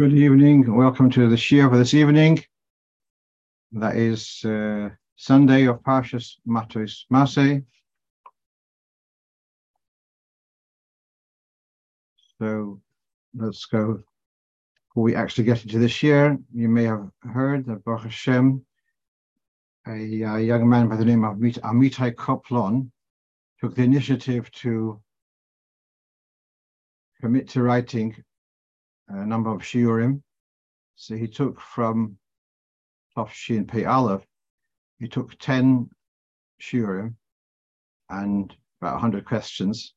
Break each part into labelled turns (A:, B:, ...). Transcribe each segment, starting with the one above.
A: Good evening. Welcome to the Shiur for this evening. That is uh, Sunday of Parshas Matos Massei. So let's go. Before we actually get into this year, you may have heard that Baruch Hashem, a, uh young man by the name of Amitai Koplon, took the initiative to commit to writing a number of shiurim. So he took from Tov Shin Pei Aleph, he took 10 shiurim and about 100 questions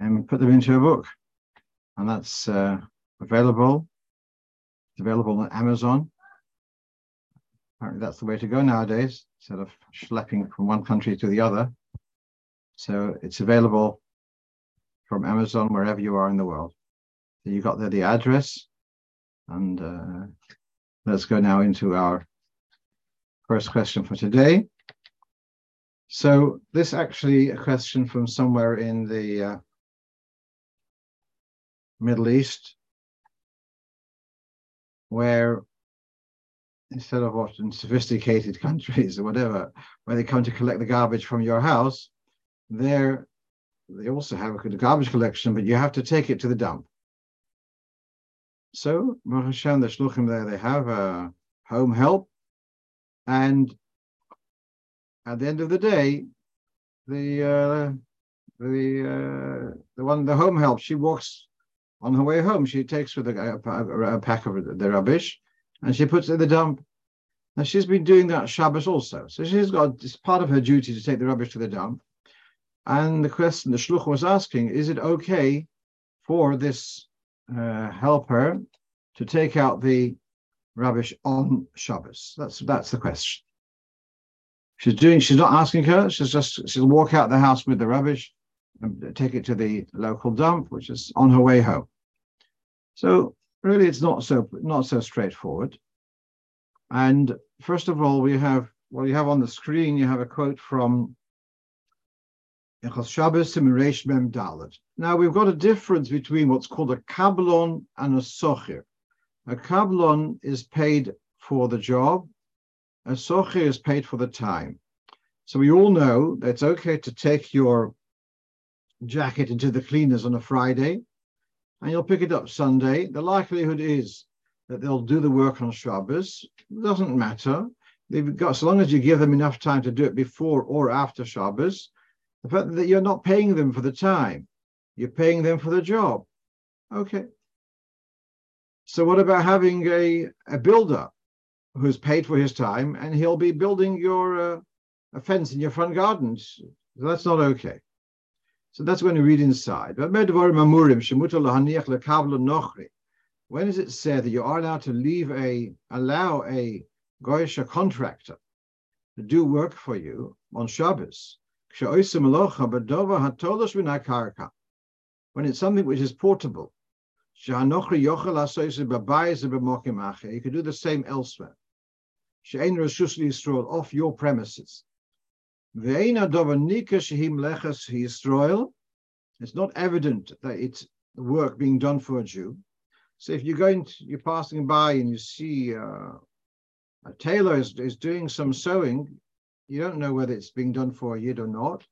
A: and put them into a book. And that's uh, available. It's available on Amazon. Apparently, that's the way to go nowadays, instead of schlepping from one country to the other. So it's available from Amazon wherever you are in the world. You got there the address, and uh, let's go now into our first question for today. So this actually a question from somewhere in the uh, Middle East, where instead of what in sophisticated countries or whatever, where they come to collect the garbage from your house, there they also have a garbage collection, but you have to take it to the dump. So, Hashem, the shluchim there, they have a home help, and at the end of the day, the uh, the uh, the one the home help she walks on her way home. She takes with a, a, a pack of the rubbish, and she puts it in the dump. Now she's been doing that Shabbos also, so she's got it's part of her duty to take the rubbish to the dump. And the question the shluch was asking: Is it okay for this uh, helper to take out the rubbish on Shabbos? That's that's the question. She's doing. She's not asking her. She's just. She'll walk out the house with the rubbish and take it to the local dump, which is on her way home. So really, it's not so not so straightforward. And first of all, we have well, you have on the screen. You have a quote from Now we've got a difference between what's called a kablon and a sochir. A kablon is paid for the job. A sochir is paid for the time. So we all know that it's okay to take your jacket into the cleaners on a Friday, and you'll pick it up Sunday. The likelihood is that they'll do the work on Shabbos. It doesn't matter. They've got so long as you give them enough time to do it before or after Shabbos. The fact that you're not paying them for the time, you're paying them for the job. Okay. So what about having a, a builder who's paid for his time and he'll be building your uh, a fence in your front gardens? So that's not okay. So that's when you read inside. When is it said that you are allowed to leave a allow a goyish contractor to do work for you on Shabbos? When it's something which is portable, you can do the same elsewhere. Off your premises. It's not evident that it's work being done for a Jew. So if you're going, to, you're passing by and you see uh, a tailor is, is doing some sewing, you don't know whether it's being done for a yid or not.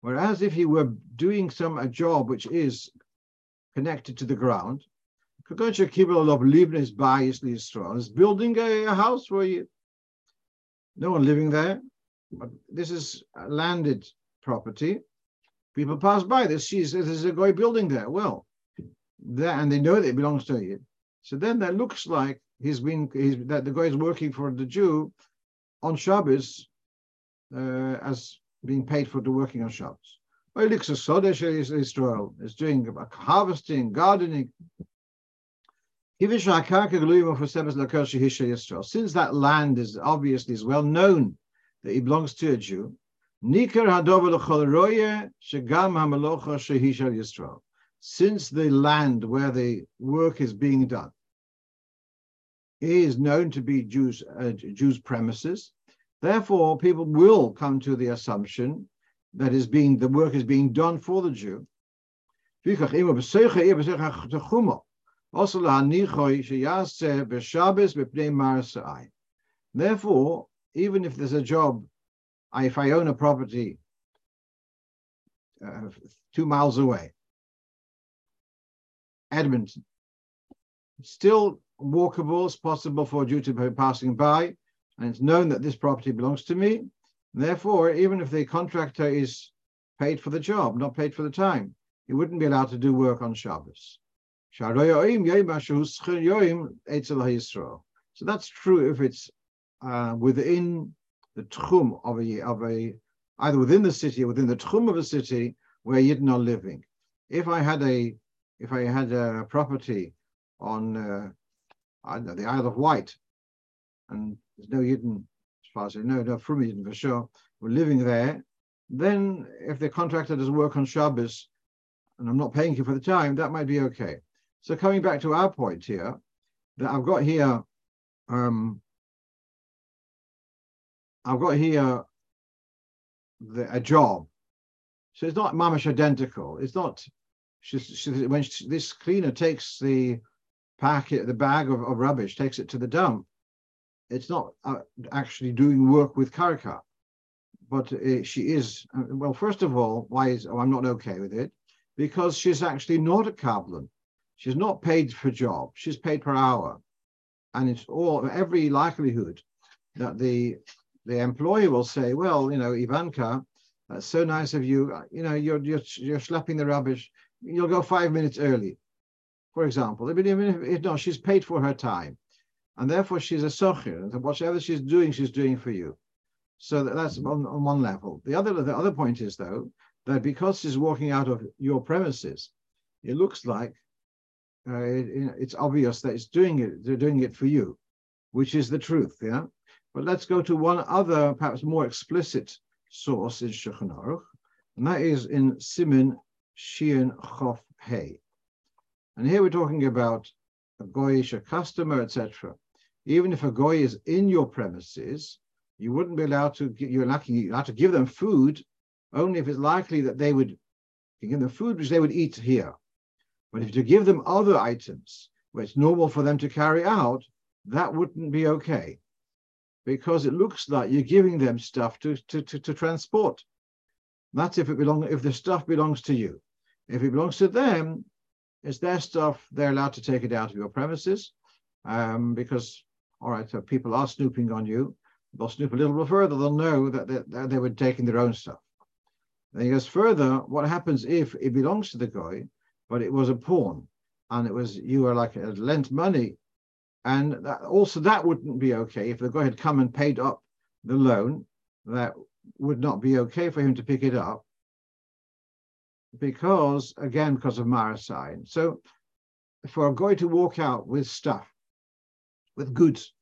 A: Whereas if he were doing some a job which is connected to the ground, is building a, a house for you. No one living there. But this is landed property. People pass by. They see there's a guy building there. Well, there, and they know that it belongs to you. So then that looks like he's been he's, that the guy is working for the Jew on Shabbos uh, as being paid for the working on Shabbos. Israel is doing harvesting, gardening. Since that land is obviously is well known that it belongs to a Jew, since the land where the work is being done is known to be Jews, uh, Jews' premises, therefore people will come to the assumption that is being the work is being done for the Jew. Therefore, even if there's a job, if I own a property uh, two miles away, Edmonton, still walkable, it's possible for a be passing by, and it's known that this property belongs to me. Therefore, even if the contractor is paid for the job, not paid for the time, he wouldn't be allowed to do work on Shabbos. So that's true if it's uh, within the tchum of a, of a, either within the city or within the tchum of a city where Yidden are living. If I had a, if I had a property on, uh, know, the Isle of Wight, and there's no Yidden, as far as I know, no from Yidden for sure, we're living there, then if the contractor doesn't work on Shabbos, and I'm not paying you for the time, that might be okay. So coming back to our point here, that I've got here, um, I've got here the, a job. So it's not mamish identical. It's not. She's, she's, when she, this cleaner takes the packet, the bag of, of, rubbish, takes it to the dump, it's not uh, actually doing work with karka, but uh, she is. Uh, well, first of all, why is oh, I'm not okay with it? Because she's actually not a kablan. She's not paid for job. She's paid per hour, and it's all every likelihood that the the employer will say, "Well, you know, Ivanka, that's so nice of you. You know, you're you're you're schlepping the rubbish. You'll go five minutes early." For example, even if, no, she's paid for her time, and therefore she's a socher. Whatever she's doing, she's doing for you. So that's on, on one level. The other the other point is though that because she's walking out of your premises, it looks like uh, it, it's obvious that it's doing it, they're doing it for you, which is the truth, yeah? But let's go to one other, perhaps more explicit source in Shulchan and that is in Simin Shin Chof Hey. And here we're talking about a goyish, a customer, etc. Even if a goy is in your premises, you wouldn't be allowed to, you're allowed to give them food only if it's likely that they would give them food which they would eat here. But if you give them other items where it's normal for them to carry out, that wouldn't be okay because it looks like you're giving them stuff to, to, to, to transport. That's if it belong if the stuff belongs to you. If it belongs to them, it's their stuff. They're allowed to take it out of your premises um, because, all right, so people are snooping on you. They'll snoop a little bit further. They'll know that they, that they were taking their own stuff. And he goes further. What happens if it belongs to the guy? but it was a pawn, and it was you were like had lent money, and that, also that wouldn't be okay if the guy had come and paid up the loan. That would not be okay for him to pick it up because again because of maras ayin. So for a guy to walk out with stuff, with goods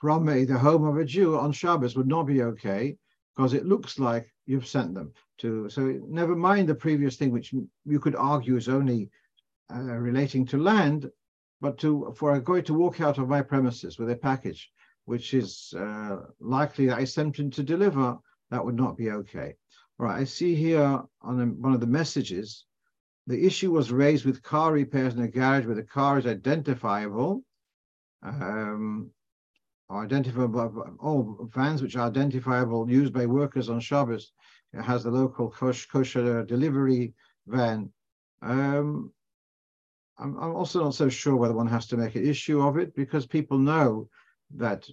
A: from a, the home of a Jew on Shabbos would not be okay because it looks like you've sent them to. So never mind the previous thing, which you could argue is only uh, relating to land, but to for a guy to walk out of my premises with a package, which is uh, likely that I sent him to deliver, that would not be okay. Right, I see here on one of the messages, the issue was raised with car repairs in a garage where the car is identifiable. Um, identifiable, all vans which are identifiable used by workers on Shabbos. It has the local kosher delivery van. Um, I'm, I'm, also not so sure whether one has to make an issue of it because people know that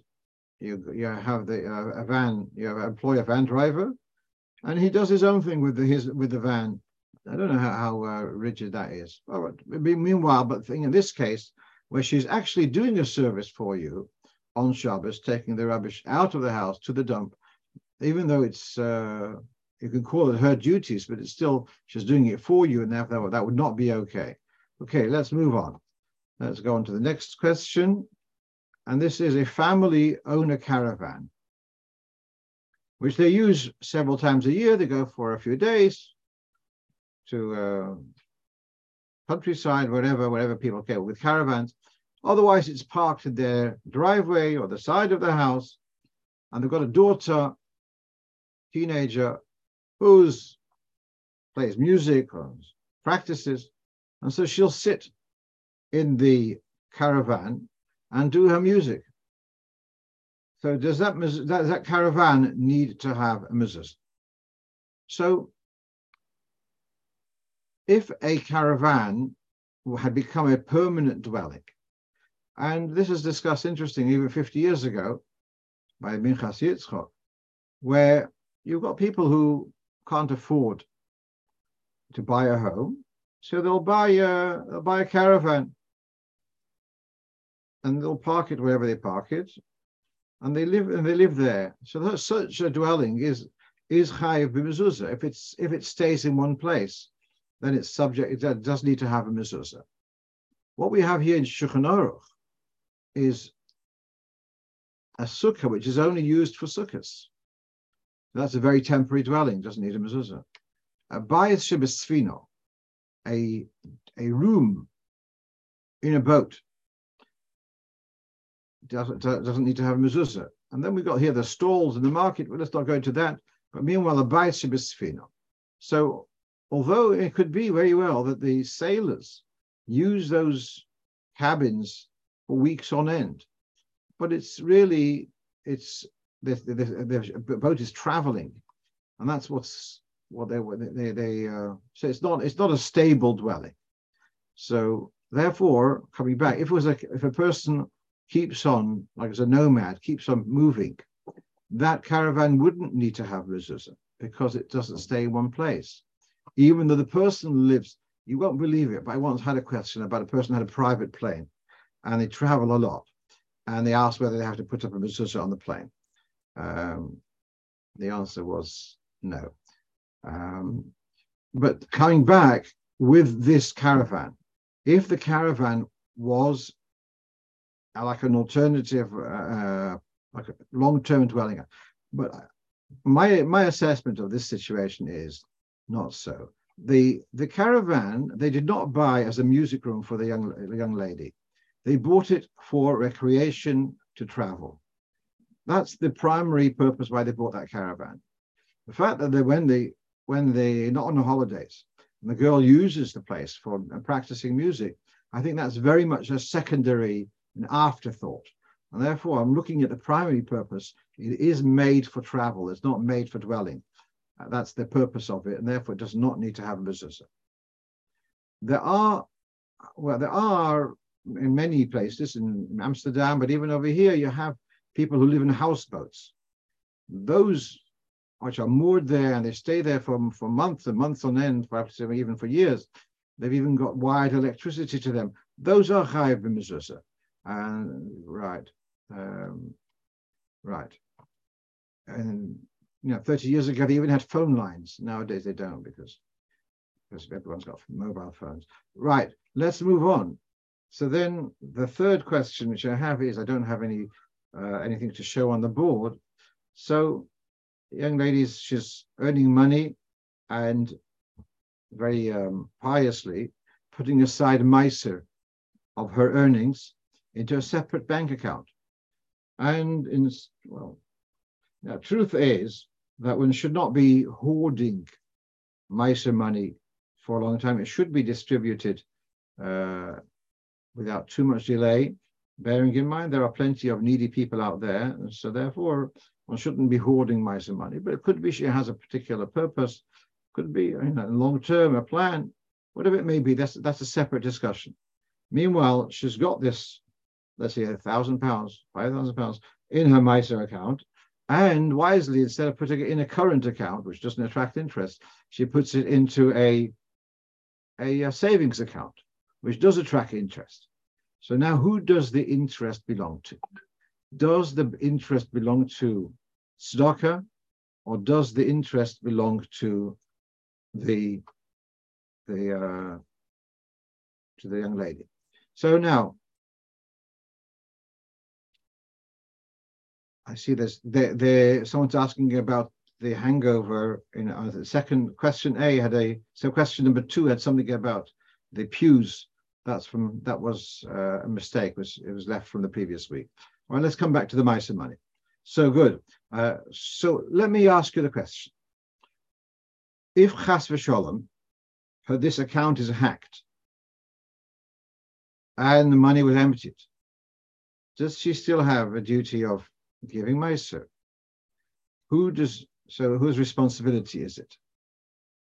A: you, you have the uh, a van, you have employ a van driver, and he does his own thing with the, his with the van. I don't know how, how uh, rigid that is. Meanwhile, but thing in this case, where she's actually doing a service for you, on Shabbos, taking the rubbish out of the house to the dump, even though it's uh, you can call it her duties, but it's still she's doing it for you, and therefore that would not be okay. Okay, let's move on. Let's go on to the next question, and this is a family owner caravan, which they use several times a year. They go for a few days to uh, countryside, whatever, whatever people go with caravans. Otherwise, it's parked in their driveway or the side of the house, and they've got a daughter, teenager, who's plays music or practices, and so she'll sit in the caravan and do her music. So does that does that caravan need to have a mezuzah? So if a caravan had become a permanent dwelling, and this is discussed interesting even 50 years ago by Minchas Yitzchok, where you've got people who can't afford to buy a home, so they'll buy a they'll buy a caravan and they'll park it wherever they park it, and they live and they live there. So that such a dwelling is is chayiv b'mezuzah. If it's if it stays in one place, then it's subject. It does need to have a mezuzah. What we have here in Shulchan Aruch is a sukkah which is only used for sukkahs. That's a very temporary dwelling. Doesn't need a mezuzah. A bayis a a room in a boat doesn't, doesn't need to have a mezuzah. And then we've got here the stalls in the market. Well, let's not go into that. But meanwhile, the bayis shebesfino. So although it could be very well that the sailors use those cabins for weeks on end, but it's really it's the boat is traveling, and that's what's what they they they uh, so it's not it's not a stable dwelling. So therefore, coming back, if it was a if a person keeps on like as a nomad keeps on moving, that caravan wouldn't need to have mezuzah because it doesn't stay in one place even though the person lives, you won't believe it, but I once had a question about a person had a private plane and they travel a lot. And they asked whether they have to put up a mezuzah on the plane. Um, the answer was no. Um, but coming back with this caravan, if the caravan was like an alternative, uh, like a long-term dwelling, but my my assessment of this situation is not so. The, the caravan, they did not buy as a music room for the young, young lady. They bought it for recreation to travel. That's the primary purpose why they bought that caravan. The fact that they, when they, when they not on the holidays, and the girl uses the place for practicing music, I think that's very much a secondary an afterthought. And therefore, I'm looking at the primary purpose. It is made for travel. It's not made for dwelling. Uh, that's the purpose of it, and therefore it does not need to have a mezuzah. There are, well, there are in many places in Amsterdam, but even over here, you have people who live in houseboats. Those which are moored there and they stay there for, for months and months on end, perhaps even for years. They've even got wired electricity to them. Those are chayiv b'mezuzah. And right, um, right. And you know, 30 years ago, they even had phone lines. Nowadays, they don't because, because everyone's got mobile phones. Right, let's move on. So then the third question which I have is, I don't have any uh, anything to show on the board. So young ladies, she's earning money and very um, piously putting aside maaser of her earnings into a separate bank account. And in, well, now truth is that one should not be hoarding maaser money for a long time. It should be distributed uh, without too much delay, bearing in mind there are plenty of needy people out there. So therefore, one shouldn't be hoarding maaser money. But it could be she has a particular purpose, could be you know, long term, a plan, whatever it may be. That's that's a separate discussion. Meanwhile, she's got this, let's say, a thousand pounds, five thousand pounds in her maaser account and wisely, instead of putting it in a current account, which doesn't attract interest, she puts it into a, a, a savings account, which does attract interest. So now who does the interest belong to? Does the interest belong to tzedakah, or does the interest belong to the the uh, to the young lady? So now I see there's there, there someone's asking about the hangover in uh, the second question A had a so question number two had something about the pews. That's from that was uh, a mistake. Was it was left from the previous week. All right, let's come back to the maaser money. So good. Uh, so let me ask you the question. if chas v'sholem, this account is hacked and the money was emptied, does she still have a duty of giving maaser? Who does so? Whose responsibility is it?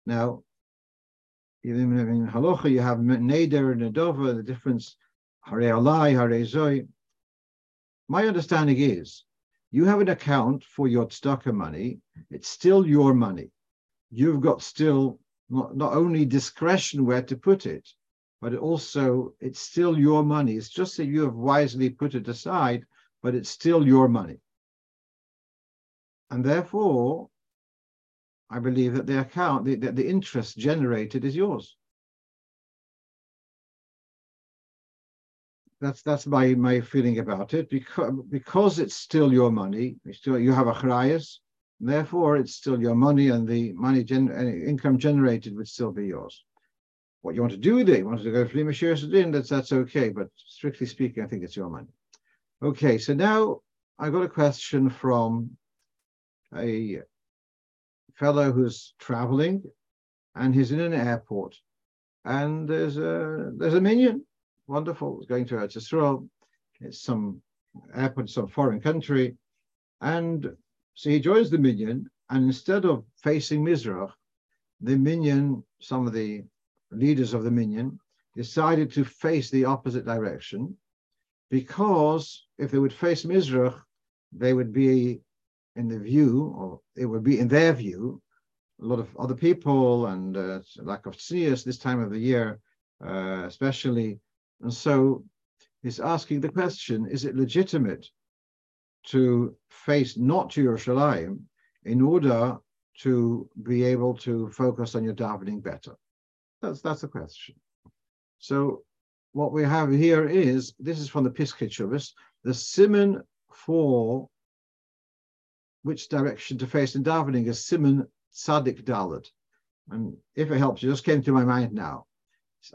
A: Now, even in halacha, you have neder and nedova. The difference, hare alai, hare zoi. My understanding is, you have an account for your tzedakah money. It's still your money. You've got still not, not only discretion where to put it, but it also it's still your money. It's just that you have wisely put it aside, but it's still your money. And therefore, I believe that the account, the, the, the interest generated is yours. That's that's my my feeling about it because because it's still your money. You still you have a chrayas, therefore it's still your money, and the money gen, income generated would still be yours what you want to do with it. You want to go for Limashir that's that's okay, but strictly speaking, I think it's your money. Okay, so now I got a question from a fellow who's traveling and he's in an airport and there's a there's a minyan Wonderful, going to Eretz Yisrael. It's some airport, some foreign country. And so he joins the minyan and instead of facing Mizrach, the minyan some of the leaders of the minyan decided to face the opposite direction because if they would face Mizrach, they would be in the view, or it would be in their view, a lot of other people and uh, lack of tznius this time of the year, uh, especially. And so he's asking the question, is it legitimate to face not to Yerushalayim in order to be able to focus on your davening better? That's that's the question. So what we have here is this is from the Piskei Teshuvos, the simon for which direction to face in davening is simon Tzadik Dalet. And if it helps, it just came to my mind now.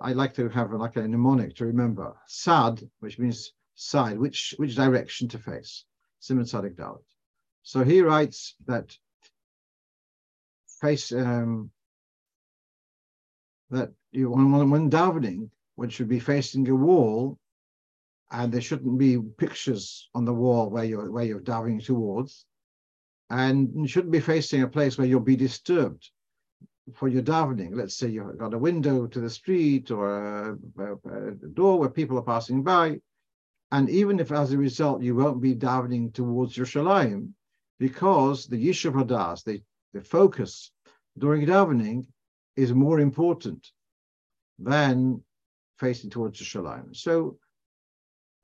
A: I like to have like a mnemonic to remember. Sad, which means side, which which direction to face. Simon Tzadik Dalet. So he writes that face um, that you when, when davening, one should be facing a wall, and there shouldn't be pictures on the wall where you're where you're davening towards, and you shouldn't be facing a place where you'll be disturbed for your davening. Let's say you've got a window to the street or a, a, door where people are passing by, and even if as a result you won't be davening towards Yerushalayim, because the Yishuv Hadas, the, the focus during davening is more important than facing towards the Shalim. So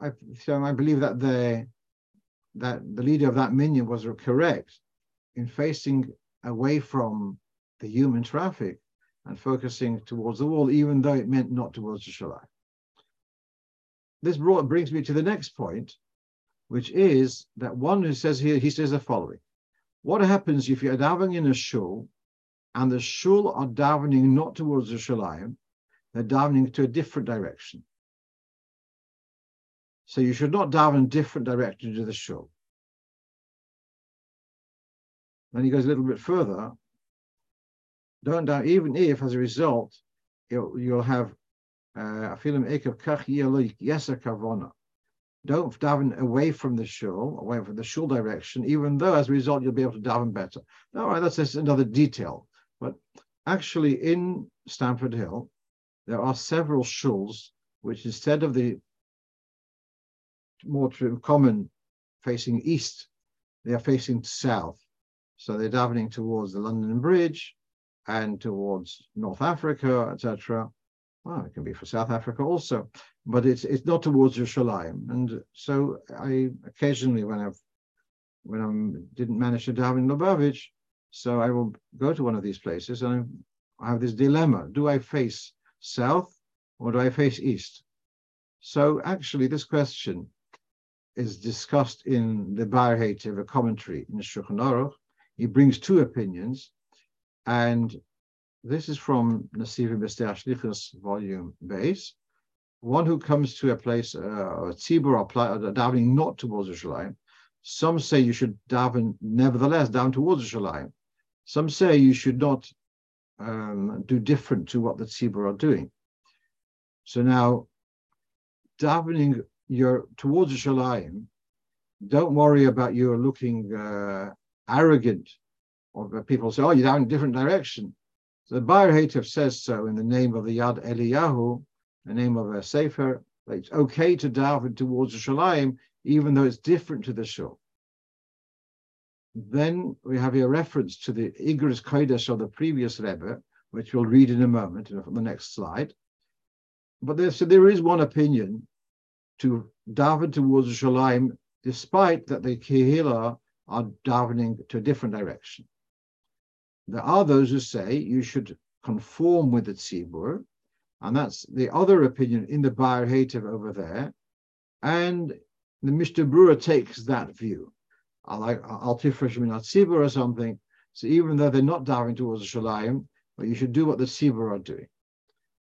A: I, so I believe that the that the leader of that minyan was correct in facing away from the human traffic and focusing towards the wall, even though it meant not towards the Shalim. This brought, brings me to the next point, which is that one who says here, he says the following. What happens if you're davening in a shul and the shul are davening not towards the shalayim, they're davening to a different direction. So you should not daven in different direction to the shul. Then he goes a little bit further. Don't down, even if as a result you'll, you'll have uh, a feeling ekav kach kavona. Don't daven away from the shul, away from the shul direction, even though as a result you'll be able to daven better. All right, that's just another detail. But actually, in Stamford Hill, there are several shuls which, instead of the more common facing east, they are facing south. So they're davening towards the London Bridge and towards North Africa, etc. Well, it can be for South Africa also, but it's it's not towards Yerushalayim. And so I occasionally, when I've when I didn't manage to daven in Lubavitch, so I will go to one of these places and I have this dilemma. Do I face south or do I face east? So actually this question is discussed in the Bar a commentary in Shulchan Aruch. He brings two opinions and this is from Nesivim B'Stei Shlichus volume base. One who comes to a place, uh, a tzibur or davening not towards Yerushalayim, some say you should daven nevertheless down towards Yerushalayim. Some say you should not um, do different to what the tzibur are doing. So now, davening your towards the shalayim, don't worry about you looking uh, arrogant, or people say, "Oh, you're down in a different direction." So the Be'er Heitev says so in the name of the Yad Eliyahu, the name of a Sefer. that It's okay to daven towards the shalayim, even though it's different to the shul. Then we have a reference to the Igros Kodesh of the previous Rebbe, which we'll read in a moment on the next slide. But there, so there is one opinion to daven towards Shalim, despite that the Kehillah are davening to a different direction. There are those who say you should conform with the Tzibur, and that's the other opinion in the Be'er Heitev over there. And the Mishnah Berurah takes that view. I like Al Tifresh Min Tzibur or something. So even though they're not davening towards the Shalayim, but you should do what the Tzibur are doing.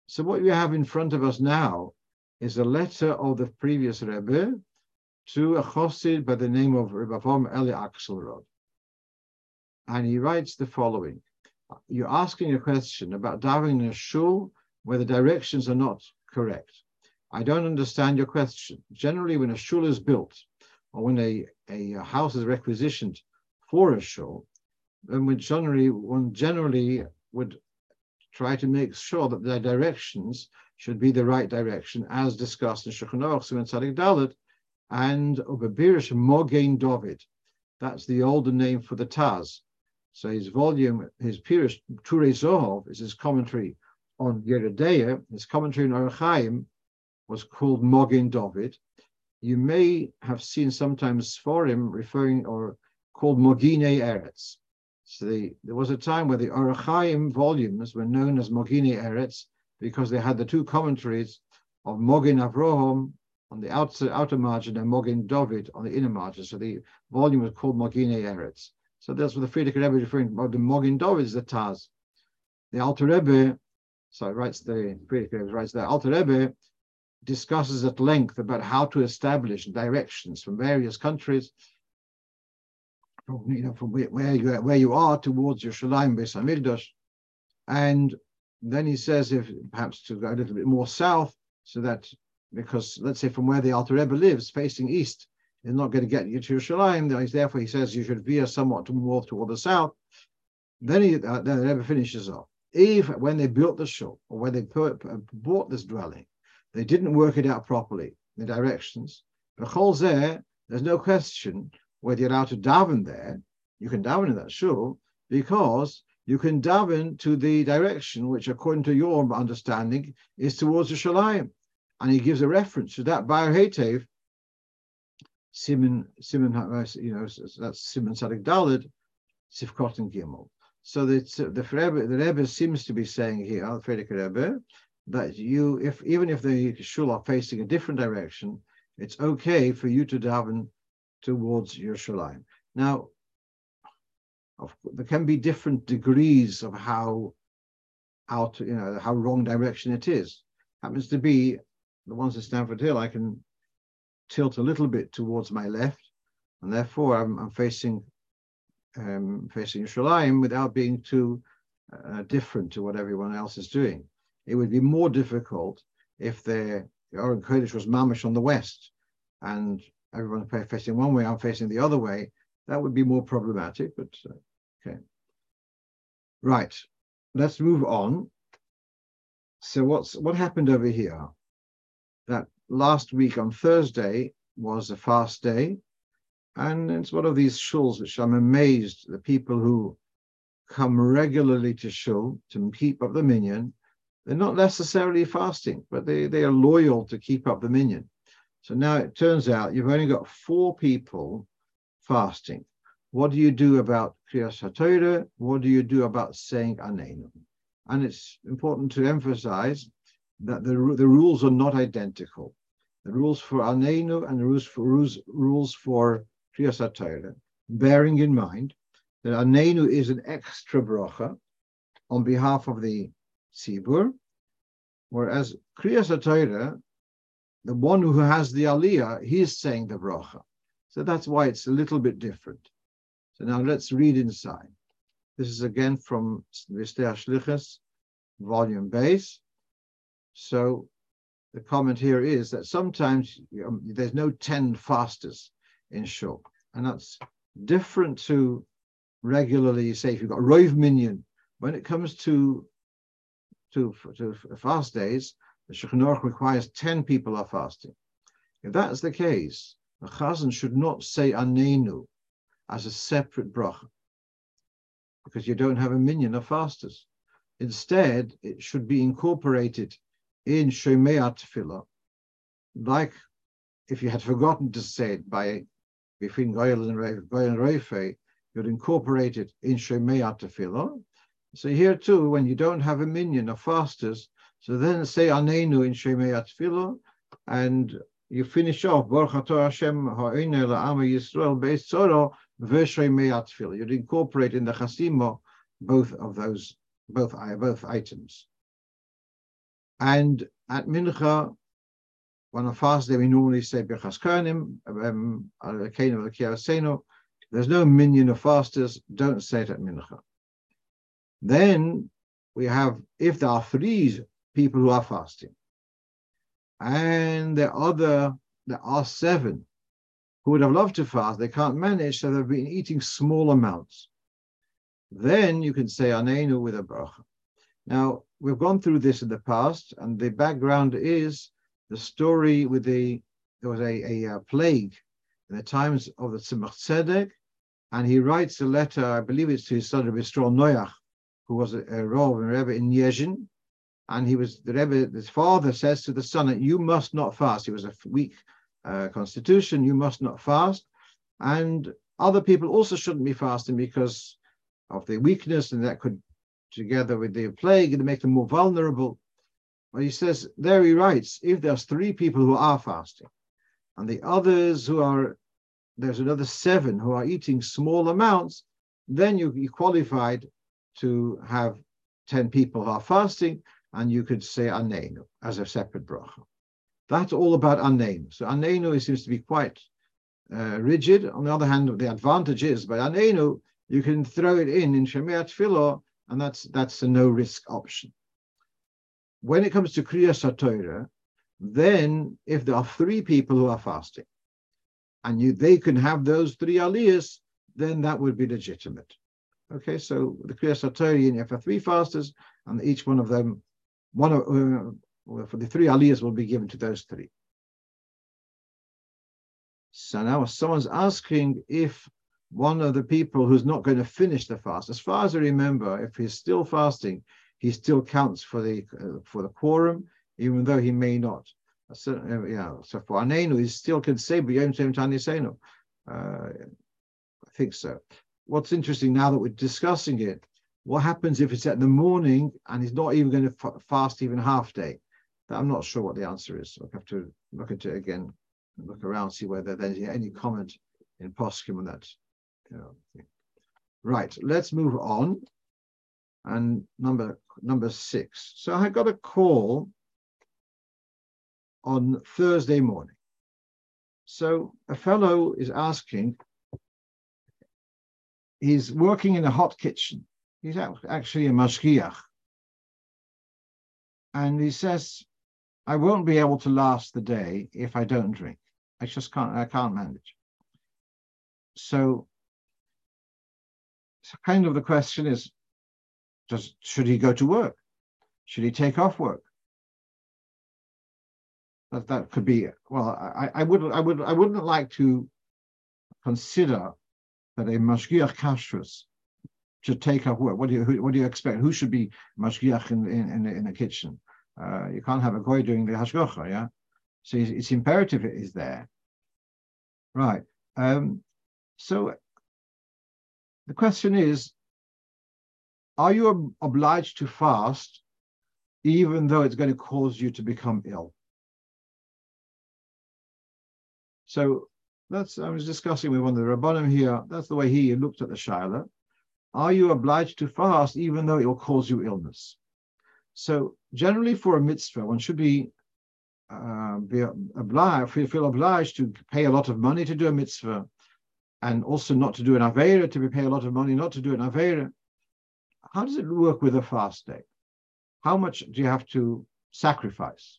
A: So what we have in front of us now is a letter of the previous Rebbe to a Chosid by the name of Rebbe Vom Eli Axelrod. And he writes the following. You're asking a question about davening in a shul where the directions are not correct. I don't understand your question. Generally, when a shul is built, or when a, a house is requisitioned for a shul, then we generally one generally would try to make sure that the directions should be the right direction, as discussed in Shulchan Aruch, Simon Tzadik Dalet, and Ubabirish Mogain David. That's the older name for the Taz. So his volume, his Pirish Turei Zohov, is his commentary on Yoreh De'ah. His commentary on Orach Chaim was called Mogain David. You may have seen sometimes for him referring or called Moginei Eretz. So the, there was a time where the Orach Chaim volumes were known as Moginei Eretz because they had the two commentaries of Mogin Avrohom on the outer, outer margin and Mogin David on the inner margin. So the volume was called Moginei Eretz. So that's what the Frierdiker Rebbe is referring to. The Mogin David is the Taz. The Alter Rebbe, so writes the Frierdiker Rebbe writes the Alter Rebbe discusses at length about how to establish directions from various countries from you know from where you where you are towards Yerushalayim Beis Hamikdash, and then he says if perhaps to go a little bit more south, so that because let's say from where the Alter Rebbe lives, facing east, is not going to get you to Yerushalayim. Therefore, he says you should veer somewhat to more toward the south. Then he uh, then the Rebbe finishes off. If when they built the shul or when they put, bought this dwelling, they didn't work it out properly, the directions. There, there's no question whether you're allowed to daven there, you can daven in that shul because you can daven to the direction which, according to your understanding, is towards the shalayim. And he gives a reference to that by Hetev, Simon, Simon, you know, that's Simon Tzadik Dalet, Sifkot and Gimel. So that the Rebbe, the Rebbe seems to be saying here, Frierdiker Rebbe, that you, if even if the shul are facing a different direction, it's okay for you to daven towards your Yerushalayim. Now, of, there can be different degrees of how out, you know, how wrong direction it is. Happens to be the ones at Stamford Hill, I can tilt a little bit towards my left, and therefore I'm, I'm facing um, facing Yerushalayim without being too uh, different to what everyone else is doing. It would be more difficult if the Oren Kodesh was mamish on the west, and everyone's facing one way, I'm facing the other way, that would be more problematic, but uh, okay. Right, let's move on. So what's what happened over here? That last week on Thursday was a fast day, and it's one of these shuls which I'm amazed the people who come regularly to shul to keep up the minyan, they're not necessarily fasting, but they, they are loyal to keep up the minyan. So now it turns out you've only got four people fasting. What do you do about HaTorah? What do you do about saying Anenu? And it's important to emphasize that the, the rules are not identical. The rules for Anenu and the rules for, rules, rules for Kriyas HaTorah, bearing in mind that Anenu is an extra bracha on behalf of the Tzibur, whereas Kriyas HaTorah the one who has the aliyah, he's saying the bracha. So that's why it's a little bit different. So now let's read inside. This is again from BiSdei HaShlichus, volume base. So the comment here is that sometimes um, there's no 10 fasters in Shul. And that's different to regularly, say, if you've got Rove minyan, when it comes to, to, to fast days, the Shulchan requires 10 people are fasting. If that's the case, the Chazan should not say Anenu as a separate bracha because you don't have a minyan of fasters. Instead, it should be incorporated in Shomea Tefillah, like if you had forgotten to say it by between Goyal and Goyal and Reife, you'd incorporate it in Shomea Tefillah. So here too, when you don't have a minyan of fasters, so then say Anenu in Shomea Tefillah, and you finish off Baruch Hashem Ha'ineh La'ama Yisrael Beis Tzoro Tefillah. You'd incorporate in the Chasimo both of those both both items. And at Mincha, on a fast day, we normally say Birchas um, There's no minyan of fasters, don't say it at Mincha. Then we have, if there are three people who are fasting, and the other, there are seven who would have loved to fast, they can't manage, so they've been eating small amounts. Then you can say Anenu with a bracha. Now, we've gone through this in the past, and the background is the story with the there was a, a, a plague in the times of the Tzemach Tzedek, and he writes a letter, I believe it's to his son Rabbi Noach, who was a, a Rav and Rebbe in Niezhin, and he was the Rebbe. His father says to the son, "You must not fast." He was a weak uh, constitution. You must not fast, and other people also shouldn't be fasting because of their weakness, and that could together with the plague make them more vulnerable. But he says, there he writes, if there's three people who are fasting, and the others who are, there's another seven who are eating small amounts, then you, you qualified to have 10 people who are fasting, and you could say Anenu as a separate bracha. That's all about Anenu. So Anenu seems to be quite uh, rigid. On the other hand, the advantage is by Anenu, you can throw it in in Shomea Tefillah and that's that's a no risk option. When it comes to Kriyas HaTorah, then if there are three people who are fasting, and you they can have those three aliyahs, then that would be legitimate. Okay, so the Kriyas HaTorah, you have three fasters, and each one of them, one of, uh, for the three aliyahs will be given to those three. So now someone's asking if one of the people who's not going to finish the fast. As far as I remember, if he's still fasting, he still counts for the uh, for the quorum, even though he may not. So, uh, yeah, so for Anenu, he still can say B'yom Shem Tanisenu. Uh, I think so. What's interesting now that we're discussing it, what happens if it's at the morning and he's not even going to fast even half day? I'm not sure what the answer is. I'll have to look into it again, look around, see whether there's any comment in Poskim on that. Right, let's move on. And number number six. So I got a call on Thursday morning. So a fellow is asking, he's working in a hot kitchen. He's actually a mashgiach. And he says, I won't be able to last the day if I don't drink. I just can't, I can't manage. So so kind of the question is, does should he go to work? Should he take off work? That that could be well. I, I would I would I wouldn't like to consider that a mashgiach kashrus should take off work. What do you who, what do you expect? Who should be mashgiach in in in, in the kitchen? Uh, you can't have a goy doing the hashgacha, yeah. So it's, it's imperative it is there, right? Um, so the question is Are you obliged to fast even though it's going to cause you to become ill? So that's, I was discussing with one of the Rabbanim here, that's the way he looked at the Shaila. Are you obliged to fast even though it will cause you illness? So generally for a mitzvah, one should be uh, be obliged, feel obliged to pay a lot of money to do a mitzvah, and also not to do an Avera, to pay a lot of money not to do an Avera. how does it work with a fast day? How much do you have to sacrifice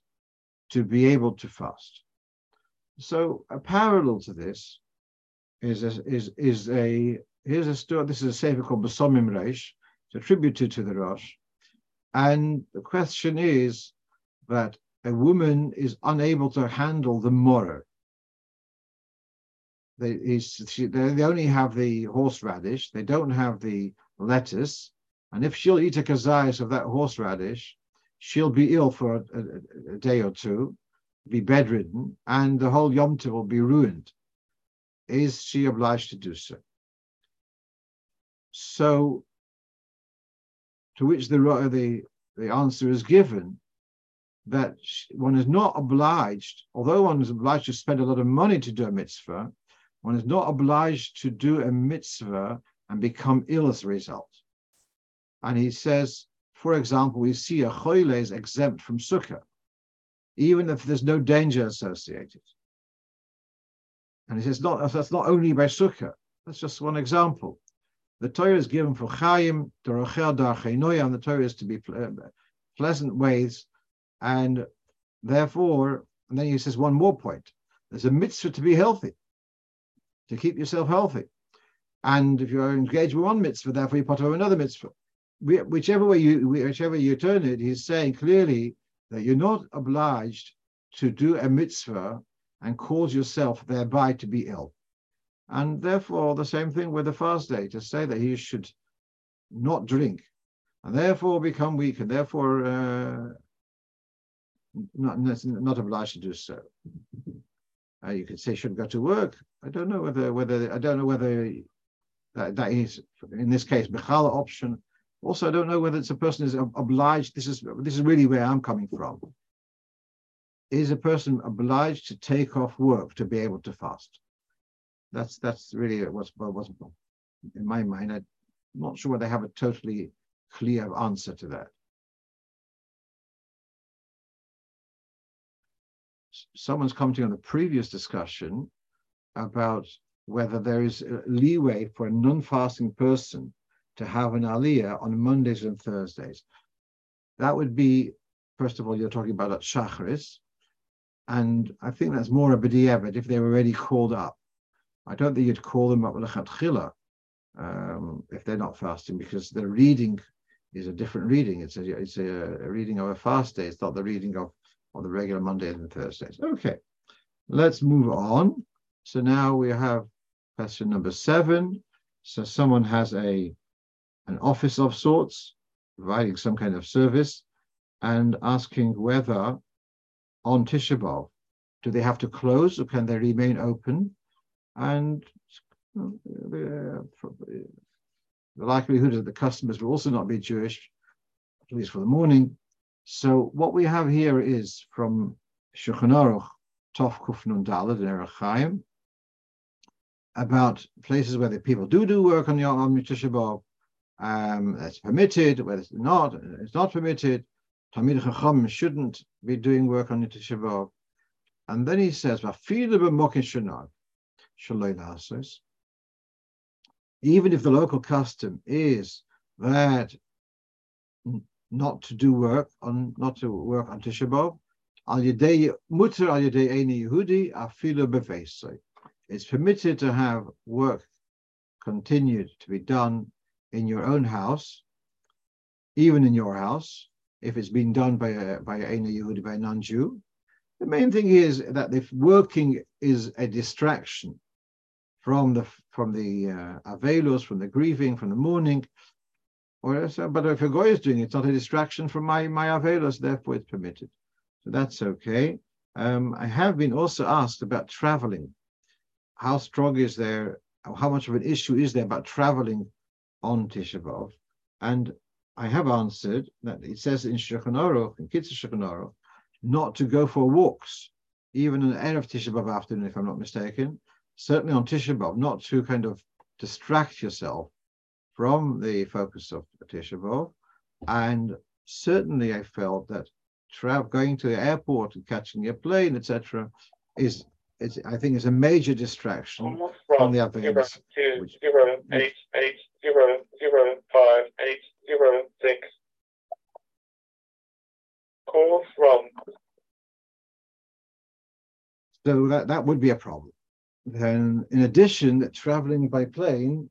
A: to be able to fast? So a parallel to this is a, is is a here's a story. This is a sefer called Besomim Rosh. It's attributed to the Rosh, and the question is that a woman is unable to handle the maror. They, they only have the horseradish. They don't have the lettuce. And if she'll eat a kazayas of that horseradish, she'll be ill for a, a, a, day or two, be bedridden, and the whole Yom Tov will be ruined. Is she obliged to do so? So, to which the, the, the answer is given that one is not obliged, although one is obliged to spend a lot of money to do a mitzvah, one is not obliged to do a mitzvah and become ill as a result. And he says, for example, we see a choyle is exempt from sukkah, even if there's no danger associated. And he says, not, that's not only by sukkah. That's just one example. The Torah is given for chayim, the rochel darchenoya, and the Torah is to be uh, pleasant ways. And therefore, and then he says one more point. There's a mitzvah to be healthy, to keep yourself healthy. And if you're engaged with one mitzvah, therefore you're part of another mitzvah. Whichever way you whichever you turn it, he's saying clearly that you're not obliged to do a mitzvah and cause yourself thereby to be ill. And therefore, the same thing with the fast day, to say that he should not drink and therefore become weak and therefore uh, not, not obliged to do so. Uh, you could say shouldn't go to work. I don't know whether whether I don't know whether that, that is in this case bechala option. Also, I don't know whether it's a person is obliged. This is this is really where I'm coming from. Is a person obliged to take off work to be able to fast? That's that's really what's what's in my mind. I'm not sure whether they have a totally clear answer to that. Someone's commenting on the previous discussion about whether there is uh, leeway for a non-fasting person to have an aliyah on Mondays and Thursdays. That would be, first of all, you're talking about at Shachris, and I think that's more a b'di'evet if they were already called up. I don't think you'd call them up um, if they're not fasting because the reading is a different reading. It's a it's a, a reading of a fast day. It's not the reading of on the regular Mondays and Thursdays. Okay, let's move on. So now we have question number seven. So someone has a an office of sorts, providing some kind of service, and asking whether on Tisha B'Av, do they have to close or can they remain open? And mm, the, uh, uh, the likelihood that the customers will also not be Jewish, at least for the morning. So what we have here is from Shulchan Aruch, Tov Kufnun Dalad and about places where the people do do work on the Yom Tisha um, it's permitted, whether it's not, it's not permitted. Talmid Chacham shouldn't be doing work on Tisha. And then he says, even if the local custom is that not to do work on not to work on Tisha B'av, al mutter al eni Yehudi afilu befeisei. It's permitted to have work continued to be done in your own house, even in your house, if it's been done by a by a Yehudi, by a non-Jew. The main thing is that if working is a distraction from the from the uh, avelos, from the grieving, from the mourning, or else, but if a goy is doing it, it's not a distraction from my my avelos, therefore it's permitted. So that's okay. Um, I have been also asked about traveling. How strong is there? How much of an issue is there about traveling on Tisha B'av? And I have answered that it says in Shulchan Aruch, in Kitzur Shulchan not to go for walks, even the end of Tisha B'av afternoon, if I'm not mistaken, certainly on Tisha B'Av, not to kind of distract yourself from the focus of Tisha B'Av. And certainly I felt that tra- going to the airport and catching a plane, etc., is it's, I think is a major distraction from, the other
B: zero, two, which, zero, eight, eight, zero, zero, five, eight, zero, zero six. Call from
A: So that, that would be a problem. Then, in addition, traveling by plane,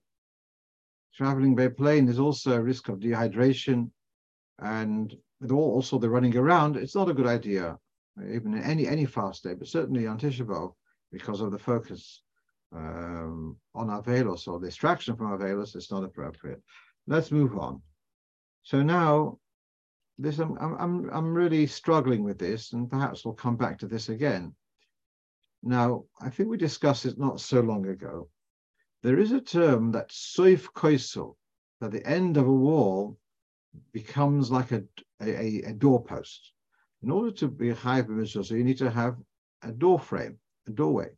A: traveling by plane is also a risk of dehydration, and also the running around, it's not a good idea, even in any any fast day, but certainly on Tisha B'Av, because of the focus um, on Avelos or distraction from Avelos, it's not appropriate. Let's move on. So now, this I'm I'm I'm really struggling with this, and perhaps we'll come back to this again. Now, I think we discussed it not so long ago. There is a term that soif koisel, that the end of a wall becomes like a, a, a doorpost. In order to be high so you need to have a door frame, a doorway.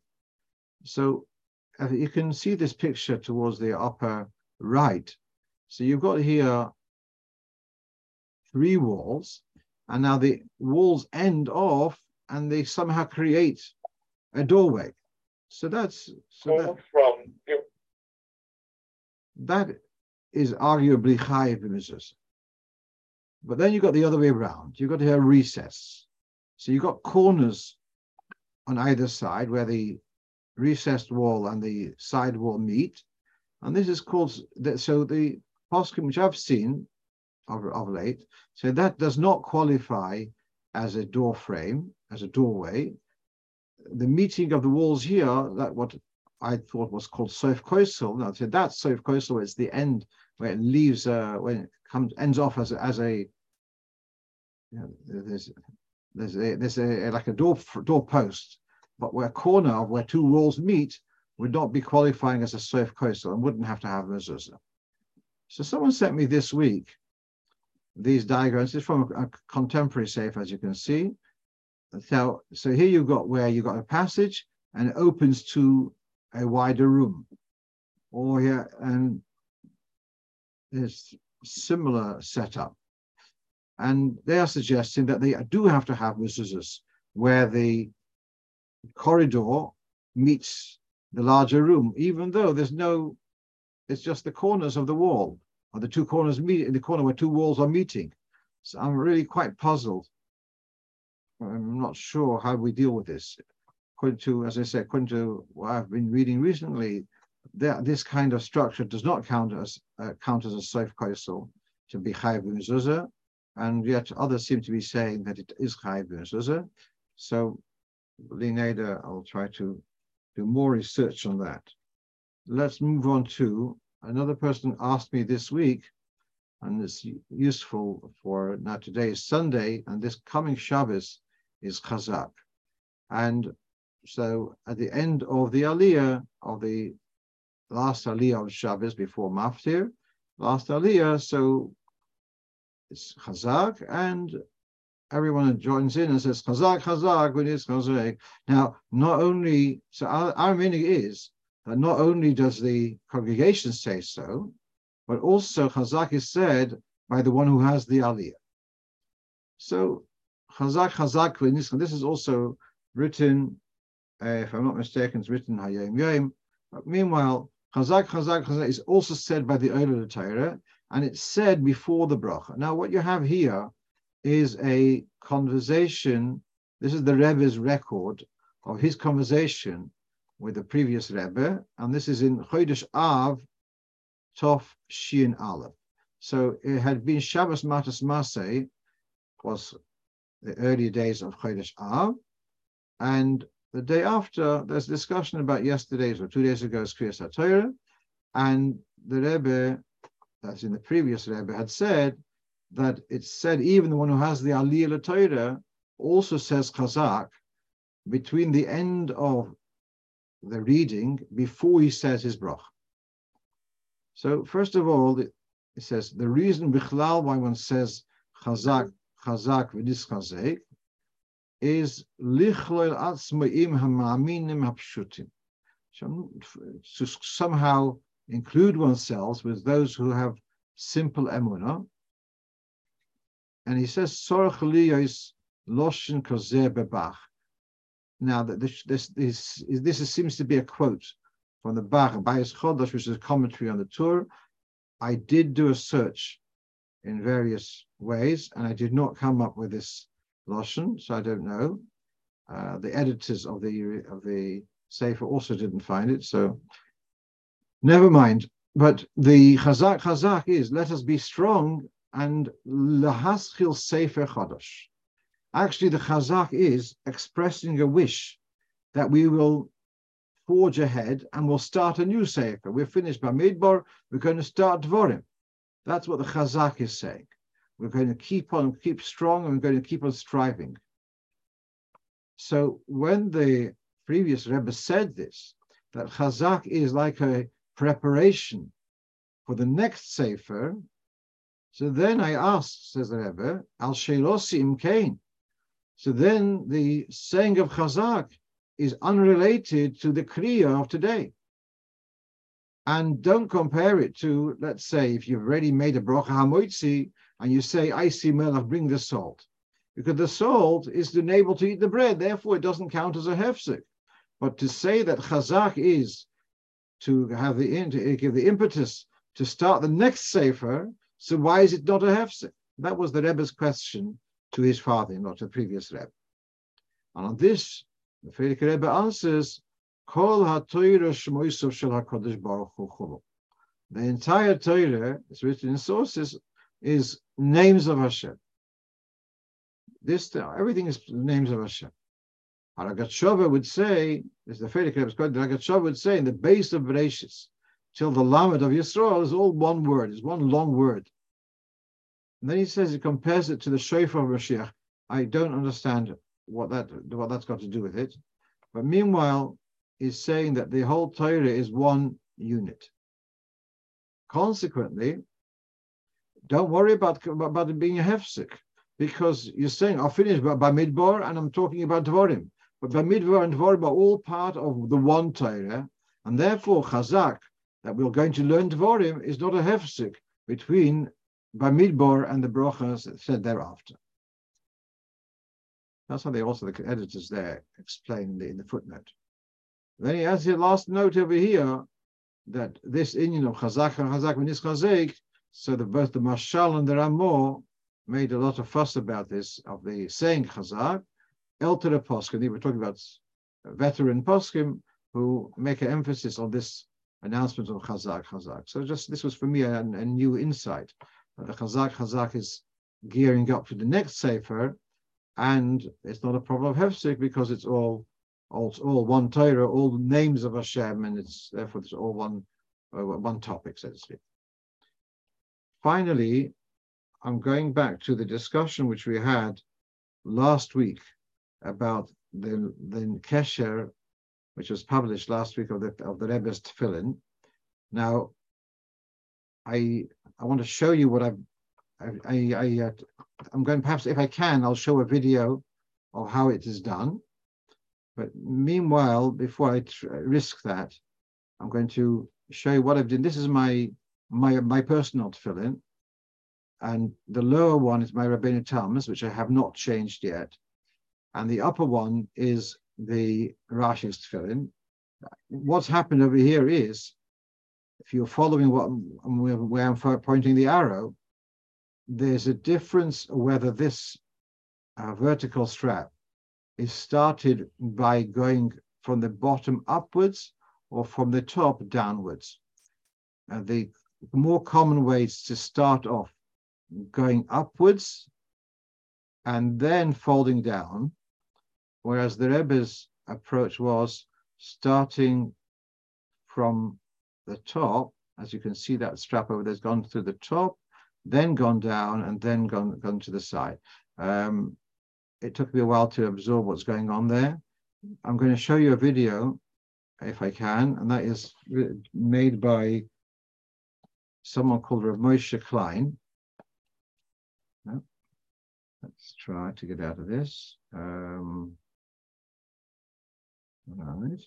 A: So uh, you can see this picture towards the upper right. So you've got here three walls, and now the walls end off and they somehow create a doorway. So that's so that,
B: from
A: that is arguably high mezuzah. But then you've got the other way around. You've got have recess. So you've got corners on either side where the recessed wall and the side wall meet. And this is called, so the poskim which I've seen of, of late, so that does not qualify as a door frame, as a doorway the meeting of the walls here, that what I thought was called Sof Koisel. Now, so that's Sof Koisel. is the end where it leaves, uh, when it comes ends off as a, as a you know, there's there's a, there's a, like a door door post, but where corner of where two walls meet would not be qualifying as a Sof Koisel and wouldn't have to have mezuzah. So someone sent me this week these diagrams. It's from a, a contemporary Sefer, as you can see. So, so here you've got where you've got a passage and it opens to a wider room. Or here, and there's similar setup. And they are suggesting that they do have to have mezuzahs where the corridor meets the larger room, even though there's no, it's just the corners of the wall, or the two corners meet in the corner where two walls are meeting. So I'm really quite puzzled I'm not sure how we deal with this. According to, as I said, according to what I've been reading recently, that this kind of structure does not count as uh, count as a sof koisel to be chayiv mezuzah, and yet others seem to be saying that it is chayiv mezuzah. So, Lineda, I'll try to do more research on that. Let's move on to another person asked me this week, and it's useful for now. Today is Sunday, and this coming Shabbos is Chazak. And so at the end of the Aliyah, of the last Aliyah of Shabbos before Maftir, last Aliyah, so it's Chazak, and everyone joins in and says Chazak, Chazak, when it's Chazak. Now, not only, so our, our meaning is that not only does the congregation say so, but also Chazak is said by the one who has the Aliyah. So Chazak Chazak This is also written, uh, if I'm not mistaken, it's written Hayom Yom. But meanwhile, Chazak Chazak Chazak is also said by the Ola Torah, and it's said before the bracha. Now, what you have here is a conversation. This is the Rebbe's record of his conversation with the previous Rebbe, and this is in Chodesh Av, Tov Shin Aleph. So it had been Shabbos Matos Massei, was the early days of Chodesh Av. And the day after, there's discussion about yesterday's or two days ago's Kriyas HaTorah. And the Rebbe, that's in the previous Rebbe, had said that it's said even the one who has the Aliyah Torah also says Chazak between the end of the reading before he says his brach. So first of all, it says the reason bichlal why one says Chazak chazak v'dischazek is lichloil atzmaim hamaminim hapshutim. To somehow include oneself with those who have simple emunah. And he says, Sorach liyos loshin kozeh bebach. Now, this, this, this, this seems to be a quote from the Bach, Bayis Chodosh, which is a commentary on the Tur. I did do a search in various ways, and I did not come up with this Lashon, so I don't know. Uh, the editors of the of the Sefer also didn't find it, so never mind. But the Chazak Chazak is let us be strong and lahaschil Sefer Chodesh. Actually, the Chazak is expressing a wish that we will forge ahead and we'll start a new Sefer. We're finished Bamidbar, we're going to start Dvorim. That's what the Chazak is saying. We're going to keep on, keep strong, and we're going to keep on striving. So when the previous Rebbe said this, that Chazak is like a preparation for the next Sefer, so then I asked, says the Rebbe, Al Shelosim Kain. So then the saying of Chazak is unrelated to the Kriya of today. And don't compare it to, let's say, if you've already made a Brocha HaMoitzi and you say, I see melach, bring the salt. Because the salt is unable to eat the bread, therefore it doesn't count as a hefsek. But to say that Chazak is to have the to give the impetus to start the next Sefer, so why is it not a hefsek? That was the Rebbe's question to his father, not the previous Rebbe. And on this, the Frierdiker Rebbe answers, Kol ha-Torah shel Baruch Hu The entire Torah, is written in sources, is names of Hashem. This, everything is names of Hashem. HaRogatchover would say, as the Frierdiker Rebbe is quoted, HaRogatchover would say, in the beis of Bereshis, till the Lamed of Yisrael is all one word, is one long word. And then he says he compares it to the Shofar of Mashiach. I don't understand what that what that's got to do with it. But meanwhile, he's saying that the whole Torah is one unit. Consequently, don't worry about, about it being a hefsek, because you're saying, I'll finish by, Bamidbar and I'm talking about Dvorim. But Bamidbar and Dvorim are all part of the one Torah, and therefore Chazak, that we're going to learn Dvorim, is not a hefsek between Bamidbar and the brachas said thereafter. That's how they also, the editors there explain in the, in the footnote. Then he has the last note over here that this Indian of Chazak and Chazak and Chazek, so that both the Mashal and the Ramor made a lot of fuss about this, of the saying Chazak, Elter Poskim, they were talking about veteran Poskim who make an emphasis on this announcement of Chazak, Chazak. So just this was for me a, a new insight the Chazak Chazak is gearing up for the next Sefer, and it's not a problem of Hefsek because it's all, all, all one Torah, all the names of Hashem, and it's therefore it's all one, uh, one topic, so to speak. Finally, I'm going back to the discussion which we had last week about the, the Kesher, which was published last week of the of the Rebbe's Tefillin. Now, I I want to show you what I've, I, I, I, uh, I'm going, perhaps if I can, I'll show a video of how it is done. But meanwhile, before I risk that, I'm going to show you what I've done. This is my, my, my personal tefillin. And the lower one is my Rabbeinu Tam's, which I have not changed yet. And the upper one is the Rashi's tefillin. What's happened over here is if you're following what where I'm pointing the arrow, there's a difference whether this uh, vertical strap is started by going from the bottom upwards or from the top downwards. Uh, the more common ways to start off going upwards and then folding down, whereas the Rebbe's approach was starting from the top, as you can see that strap over there's gone through the top, then gone down, and then gone, gone to the side. Um, it took me a while to absorb what's going on there. I'm going to show you a video, if I can, and that is made by someone called Rav Moshe Klein. Let's try to get out of this. Um, right.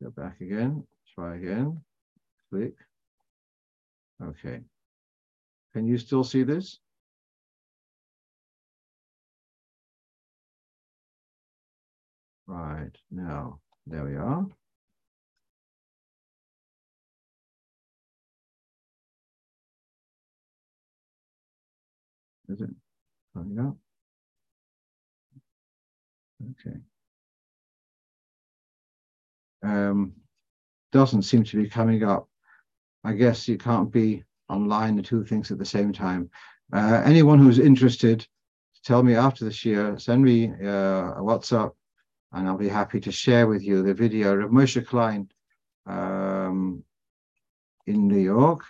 A: Go back again, try again, click. Okay. Can you still see this? Right, now, there we are. Is it coming up? Okay. Um, doesn't seem to be coming up. I guess you can't be online the two things at the same time. Uh, anyone who's interested, tell me after this year, send me uh, a WhatsApp and I'll be happy to share with you the video of Moshe Klein um, in New York.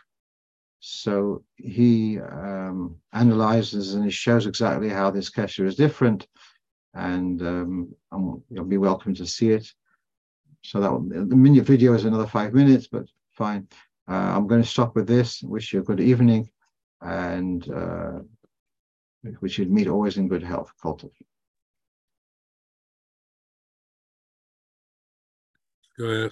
A: So he um, analyzes and he shows exactly how this kesher is different, and um, you'll be welcome to see it. So that the minute video is another five minutes, but fine. Uh, I'm going to stop with this. Wish you a good evening, and uh, we should meet always in good health. Cultivate.
B: Go ahead.